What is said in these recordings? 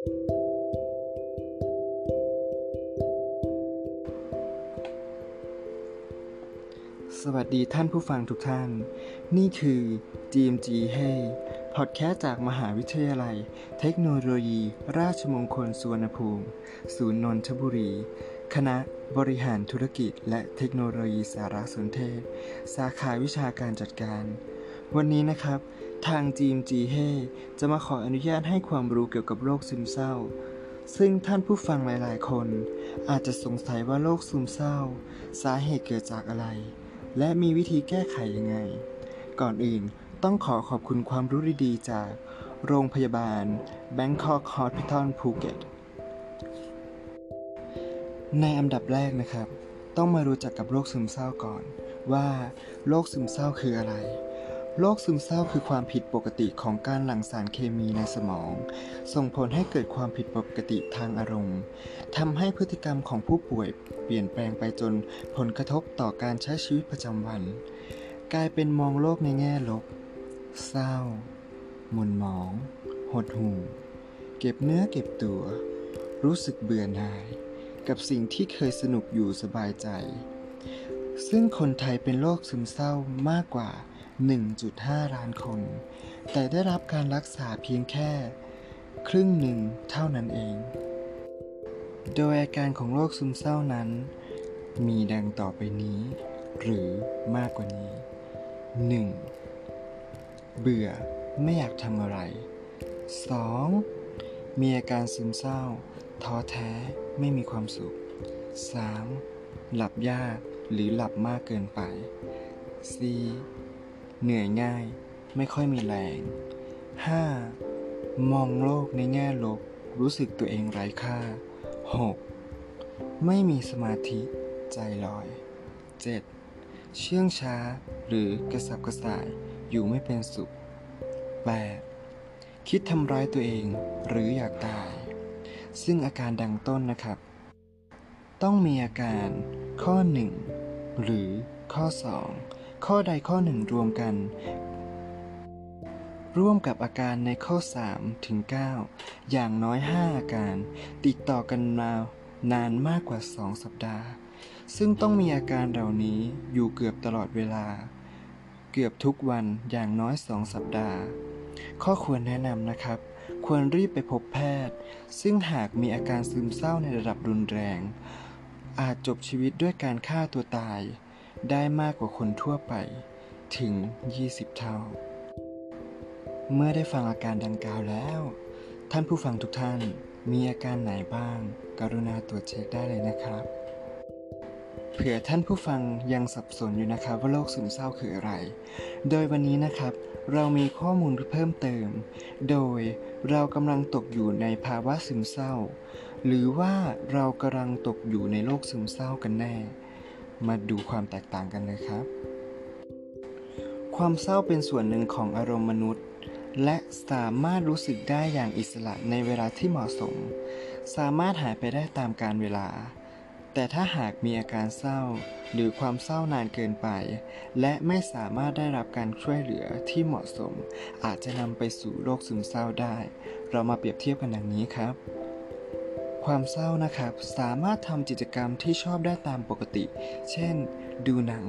สวัสดีท่านผู้ฟังทุกท่าน นี่คือ GMG Hey พอดแคสต์จากมหาวิทยาลัย เทคโนโลยี ราชมงคลสุวรรณภูมิ ศูนย์นนทบุรี คณะบริหารธุรกิจ และเทคโนโลยีสารสนเทศ สาขาวิชาการจัดการ วันนี้นะครับ ทาง GMG h e จะมาขออนุญาตให้ความรู้เกี่ยวกับโรคซึมเศร้า ซึ่งท่านผู้ฟังหลาย ๆ คน อาจจะสงสัยว่าโรคซึมเศร้า สาเหตุเกิดจากอะไร และมีวิธีแก้ไขยังไง ก่อนอื่นต้องขอขอบคุณความรู้ดีๆ จากโรงพยาบาล Bangkok Hospital Phuket ในอันดับแรกนะครับ ต้องมารู้จักกับโรคซึมเศร้าก่อน ว่าโรคซึมเศร้าคืออะไร โรคซึมเศร้าคือความผิดปกติของการหลั่งสารเคมีในสมอง ส่งผลให้เกิดความผิดปกติทางอารมณ์ทำให้พฤติกรรมของผู้ป่วยเปลี่ยนแปลงไปจนผลกระทบต่อการใช้ชีวิตประจำวัน กลายเป็นมองโลกในแง่ลบ เศร้า หม่นหมอง หดหู่ เก็บเนื้อเก็บตัว รู้สึกเบื่อหน่าย กับสิ่งที่เคยสนุกอยู่สบายใจ ซึ่งคนไทยเป็นโรคซึมเศร้ามากกว่า 1.5 ล้านคน แต่ได้รับการรักษาเพียงแค่ ครึ่งหนึ่งเท่านั้นเอง โดยอาการของโรคซึมเศร้านั้น มีดังต่อไปนี้ หรือมากกว่านี้ 1. เบื่อไม่อยากทำอะไร 2. มีอาการซึมเศร้า ท้อแท้ไม่มีความสุข 3. หลับยากหรือหลับมากเกินไป 4. เหนื่อยง่าย ไม่ค่อยมีแรง 5. มองโลกในแง่ลบ รู้สึกตัวเองไร้ค่า 6. ไม่มีสมาธิใจลอย 7. เชื่องช้าหรือกระสับกระส่ายอยู่ไม่เป็นสุข 8. คิดทำร้ายตัวเองหรืออยากตาย ซึ่งอาการดังต้นนะครับ ต้องมีอาการข้อ 1 หรือข้อ 2 ข้อใดข้อหนึ่งรวมกัน ร่วมกับอาการในข้อ 3 ถึง 9 อย่างน้อย 5 อาการ ติดต่อกันมานานมากกว่า 2 สัปดาห์ ซึ่งต้องมีอาการเหล่านี้อยู่เกือบตลอดเวลา เกือบทุกวันอย่างน้อย 2 สัปดาห์ ข้อควรแนะนำนะครับ ควรรีบไปพบแพทย์ ซึ่งหากมีอาการซึมเศร้าในระดับรุนแรง อาจจบชีวิตด้วยการฆ่าตัวตาย ได้มากกว่าคนทั่วไปถึง 20 เท่า เมื่อได้ฟังอาการดังกล่าวแล้ว ท่านผู้ฟังทุกท่านมีอาการไหนบ้าง กรุณาตรวจเช็คได้เลยนะครับ เผื่อท่านผู้ฟังยังสับสนอยู่นะครับว่าโรคซึมเศร้าคืออะไร โดยวันนี้นะครับ เรามีข้อมูลเพิ่มเติม โดยเรากำลังตกอยู่ในภาวะซึมเศร้า หรือว่าเรากำลังตกอยู่ในโรคซึมเศร้ากันแน่ มาดูความแตกต่างกันเลยครับ ความเศร้าเป็นส่วนหนึ่งของอารมณ์มนุษย์ และสามารถรู้สึกได้อย่างอิสระในเวลาที่เหมาะสม สามารถหายไปได้ตามกาลเวลา แต่ถ้าหากมีอาการเศร้า หรือความเศร้านานเกินไป และไม่สามารถได้รับการช่วยเหลือที่เหมาะสม อาจจะนำไปสู่โรคซึมเศร้าได้ เรามาเปรียบเทียบกันดังนี้ครับ ความเศร้านะครับสามารถทำกิจกรรมที่ชอบได้ตามปกติ เช่น ดูหนัง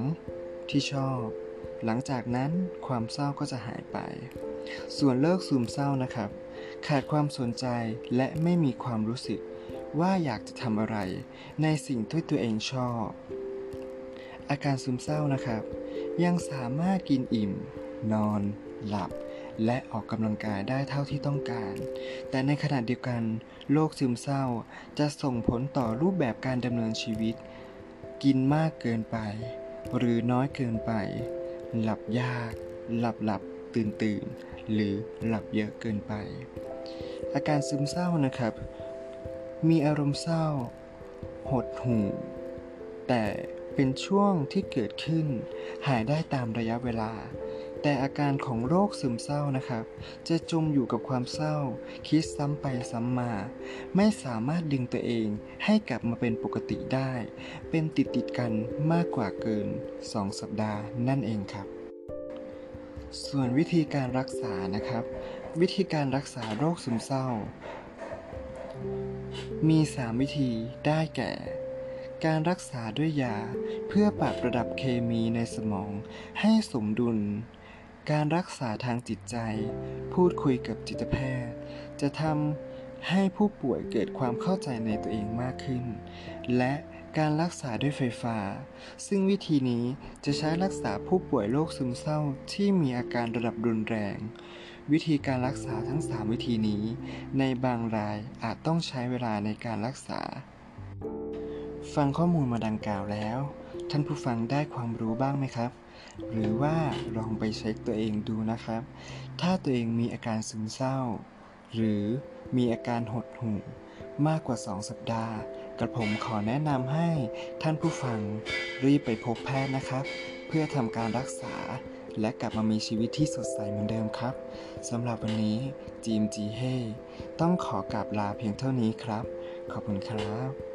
ที่ชอบ หลังจากนั้นความเศร้าก็จะหายไป ส่วนเลิกซึมเศร้านะครับ ขาดความสนใจและไม่มีความรู้สึก ว่าอยากจะทำอะไร ในสิ่งที่ตัวเองชอบ อาการซึมเศร้านะครับ ยังสามารถกินอิ่ม นอน หลับ และออกกำลังกายได้เท่าที่ต้องการ แต่ในขณะเดียวกันโรคซึมเศร้าจะส่งผลต่อรูปแบบการดำเนินชีวิต กินมากเกินไป หรือน้อยเกินไป หลับยาก หลับหลับตื่นตื่นหรือหลับเยอะเกินไป อาการซึมเศร้านะครับ มีอารมณ์เศร้า หดหู่แต่เป็นช่วงที่เกิดขึ้น หายได้ตามระยะเวลา แต่อาการของโรคซึมเศร้านะครับ จะจมอยู่กับความเศร้า คิดซ้ำไปซ้ำมา ไม่สามารถดึงตัวเองให้กลับมาเป็นปกติได้ เป็นติดติดกันมากกว่าเกิน 2 สัปดาห์นั่นเองครับ ส่วนวิธีการรักษานะครับ วิธีการรักษาโรคซึมเศร้า มี 3 วิธีได้แก่การรักษาด้วยยาเพื่อปรับระดับเคมีในสมองให้สมดุล การรักษาทางจิตใจ พูดคุยกับจิตแพทย์ จะทำให้ผู้ป่วยเกิดความเข้าใจในตัวเองมากขึ้น และการรักษาด้วยไฟฟ้า ซึ่งวิธีนี้จะใช้รักษาผู้ป่วยโรคซึมเศร้าที่มีอาการระดับรุนแรง วิธีการรักษาทั้ง 3 วิธีนี้ ในบางรายอาจต้องใช้เวลาในการรักษา ฟังข้อมูลมาดังกล่าวแล้ว ท่านผู้ฟังได้ความรู้บ้างไหมครับ หรือว่าลองไปเช็คตัวเองดูนะครับ ถ้าตัวเองมีอาการซึมเศร้า หรือมีอาการหดหู่มากกว่า 2 สัปดาห์ กระผมขอแนะนำให้ท่านผู้ฟังรีบไปพบแพทย์นะครับ เพื่อทำการรักษา และกลับมามีชีวิตที่สดใสเหมือนเดิมครับสำหรับวันนี้จีมจีเฮต้องขอกราบลาเพียงเท่านี้ครับ ขอบคุณครับ